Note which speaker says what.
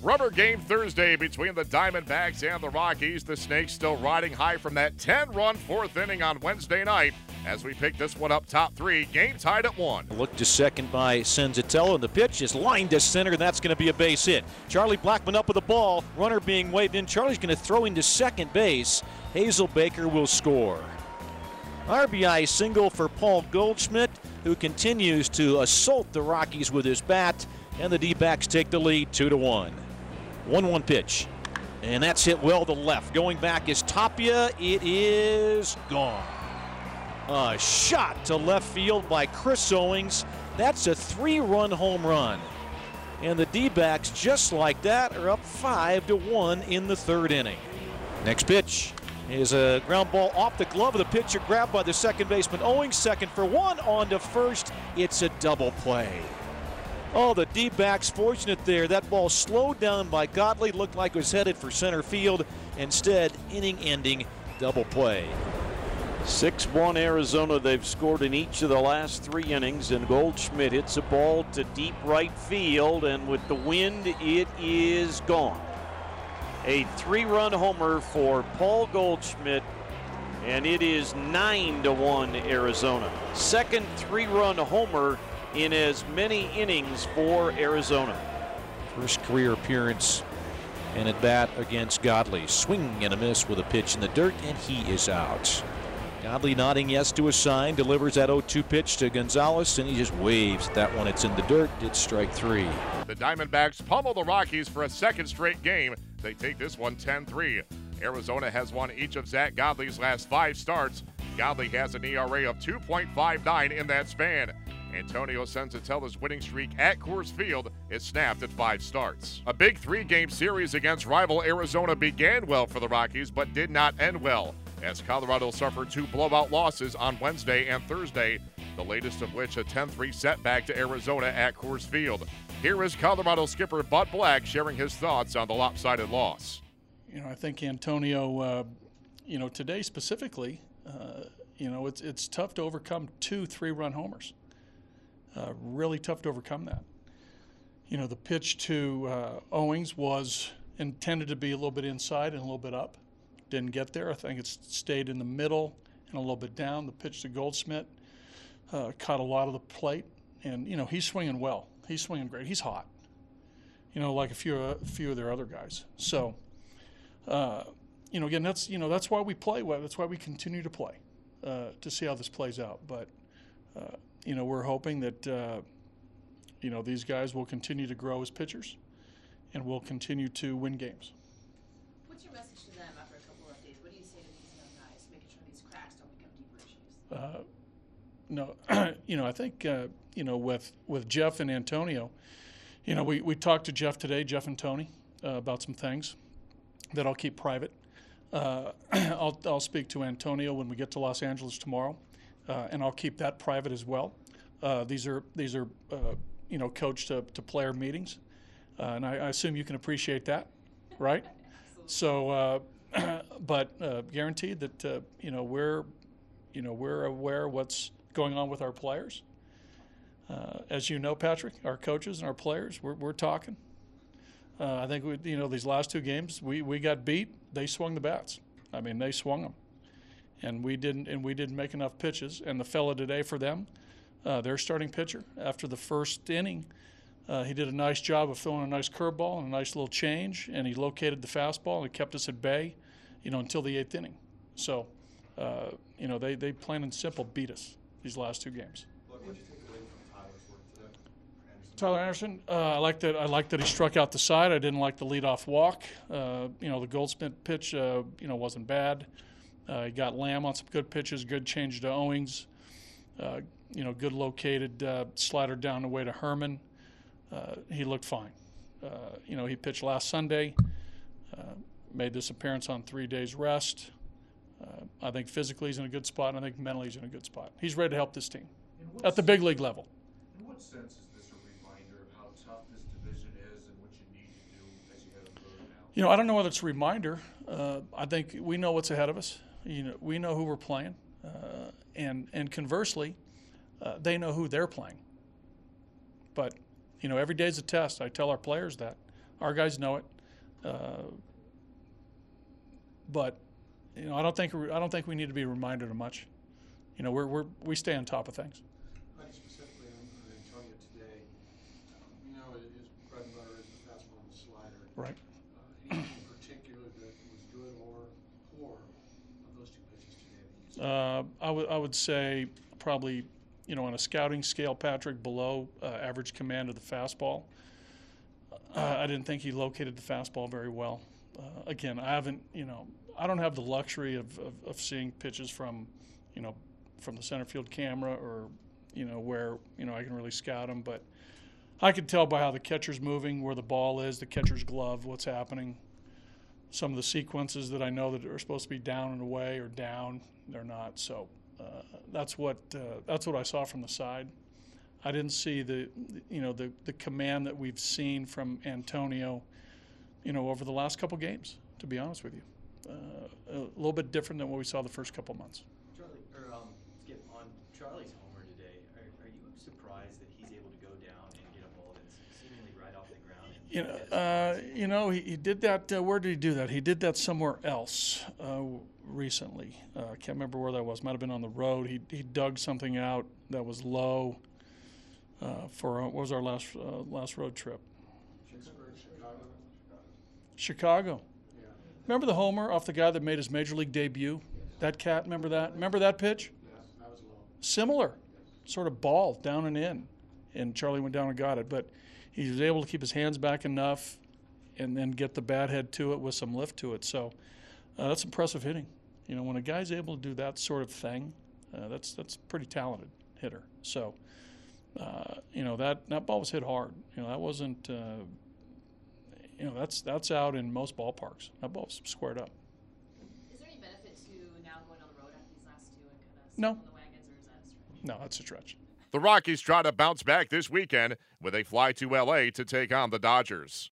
Speaker 1: Rubber game Thursday between the Diamondbacks and the Rockies. The Snakes still riding high from that 10 run fourth inning on Wednesday night as we pick this one up top three. Game tied at one.
Speaker 2: Look to second by Senzatela, and the pitch is lined to center, and that's going to be a base hit. Charlie Blackmon up with the ball, runner being waved in. Charlie's going to throw into second base. Hazel Baker will score. RBI single for Paul Goldschmidt, who continues to assault the Rockies with his bat, and the D backs take the lead 2 to 1. 1 1 pitch. And that's hit well to left. Going back is Tapia. It is gone. A shot to left field by Chris Owings. That's a three run home run. And the D backs, just like that, are up 5 to 1 in the third inning. Next pitch is a ground ball off the glove of the pitcher, grabbed by the second baseman. Owings, second for one, on to first. It's a double play. Oh, the D backs fortunate there. That ball slowed down by Godley, looked like it was headed for center field. Instead, inning ending double play.
Speaker 3: 6 1 Arizona. They've scored in each of the last three innings, and Goldschmidt hits a ball to deep right field, and with the wind, it is gone. A three run homer for Paul Goldschmidt, and it is 9 to 1 Arizona. Second three run homer in as many innings for Arizona.
Speaker 2: First career appearance and at bat against Godley. Swing and a miss with a pitch in the dirt, and he is out. Godley nodding yes to a sign, delivers that 0 2 pitch to Gonzalez, and he just waves that one. It's in the dirt. It's strike three.
Speaker 1: The Diamondbacks pummel the Rockies for a second straight game. They take this one 10 3. Arizona has won each of Zack Godley's last five starts. Godley has an ERA of 2.59 in that span. Antonio Senzatela's winning streak at Coors Field is snapped at five starts. A big three game series against rival Arizona began well for the Rockies, but did not end well, as Colorado suffered two blowout losses on Wednesday and Thursday, the latest of which a 10 3 setback to Arizona at Coors Field. Here is Colorado skipper Bud Black sharing his thoughts on the lopsided loss.
Speaker 4: You know, I think Antonio, uh, you know, today specifically, uh, you know, it's, it's tough to overcome two three run homers. Uh, really tough to overcome that. You know, the pitch to uh, Owings was intended to be a little bit inside and a little bit up. Didn't get there. I think it stayed in the middle and a little bit down. The pitch to Goldschmidt uh, caught a lot of the plate, and you know he's swinging well. He's swinging great. He's hot. You know, like a few a few of their other guys. So, uh, you know, again, that's you know that's why we play well. That's why we continue to play uh, to see how this plays out. But uh, you know, we're hoping that, uh, you know, these guys will continue to grow as pitchers and will continue to win games.
Speaker 5: What's your message to them after a couple of days? What do you say to these young guys, making sure these cracks don't become deeper issues?
Speaker 4: Uh, no, you know, I think, uh, you know, with, with Jeff and Antonio, you know, we, we talked to Jeff today, Jeff and Tony, uh, about some things that I'll keep private. Uh, I'll, I'll speak to Antonio when we get to Los Angeles tomorrow and I'll keep that private as well. Uh, these are these are uh, you know coach to, to player meetings, uh, and I, I, assume you can appreciate that, right? so, uh, but uh, guaranteed that you know we're you know we're aware what's going on with our players. as you know, Patrick, our coaches and our players, we're, we're talking. I think we, you know these last two games we, we got beat. They swung the bats. I mean, they swung them and we didn't and we didn't make enough pitches. And the fella today for them, uh, their starting pitcher, after the first inning, uh, he did a nice job of throwing a nice curveball and a nice little change, and he located the fastball and kept us at bay, you know, until the eighth inning. So, uh, you know, they they plain and simple beat us these last two games. Tyler Anderson, uh, I like that. I like that he struck out the side. I didn't like the leadoff walk. Uh, you know, the Goldschmidt pitch, uh, you know, wasn't bad. Uh, he got Lamb on some good pitches, good change to Owings. Uh, you know, good located uh, slider down the way to Herrmann. Uh, he looked fine. Uh, you know, he pitched last Sunday, uh, made this appearance on three days rest. I think physically he's in a good spot, and I think mentally he's in a good spot. He's ready to help this team at the big league level.
Speaker 6: In what sense is this a reminder of how tough this division is and what you need to do as you head over now?
Speaker 4: You know, I don't know whether it's a reminder. I think we know what's ahead of us you know, we know who we're playing, uh, and and conversely, uh, they know who they're playing. But you know, every day's a test. I tell our players that Our guys know it. Uh, but you know, I don't think I don't think we need to be reminded of much. You know, we're, we're we stay on top of things.
Speaker 7: Like specifically on, on Antonio today, um, you know, his bread and butter is the fastball and the slider.
Speaker 4: Right.
Speaker 7: Uh, anything in particular that was good or poor of those two pitches today that you saw?
Speaker 4: Uh, I would I would say probably you know on a scouting scale, Patrick below uh, average command of the fastball. Uh, I didn't think he located the fastball very well. Uh, again, I haven't you know I don't have the luxury of, of, of seeing pitches from you know from the center field camera or you know where you know I can really scout them, but I could tell by how the catcher's moving, where the ball is, the catcher's glove, what's happening. Some of the sequences that I know that are supposed to be down and away or down, they're not. So uh, that's what uh, that's what I saw from the side. I didn't see the you know the the command that we've seen from Antonio, you know, over the last couple games. To be honest with you, uh, a little bit different than what we saw the first couple months.
Speaker 8: Charlie, or um, Skip, on Charlie's homer today, are, are you surprised that he's able to go down and get a ball that's seemingly right off the ground? And
Speaker 4: You know, uh, you know, he, he did that. Uh, where did he do that? He did that somewhere else uh, recently. Uh, I can't remember where that was. Might have been on the road. He he dug something out that was low. Uh, for uh, what was our last uh, last road trip?
Speaker 7: Chicago?
Speaker 4: Chicago.
Speaker 7: Yeah.
Speaker 4: Remember the homer off the guy that made his major league debut? That cat. Remember that? Remember that pitch?
Speaker 7: Yeah, that was low.
Speaker 4: Similar, sort of ball down and in, and Charlie went down and got it. But he was able to keep his hands back enough, and then get the bat head to it with some lift to it. So uh, that's impressive hitting. You know, when a guy's able to do that sort of thing, uh, that's that's pretty talented hitter. So. Uh, you know that that ball was hit hard. You know that wasn't. Uh, you know that's that's out in most ballparks. That ball was squared up.
Speaker 5: Is there any benefit to now going on the road after these last two and kind of
Speaker 4: No.
Speaker 5: the wagons, or is that a stretch?
Speaker 4: No, that's a stretch.
Speaker 1: The Rockies try to bounce back this weekend when they fly to LA to take on the Dodgers.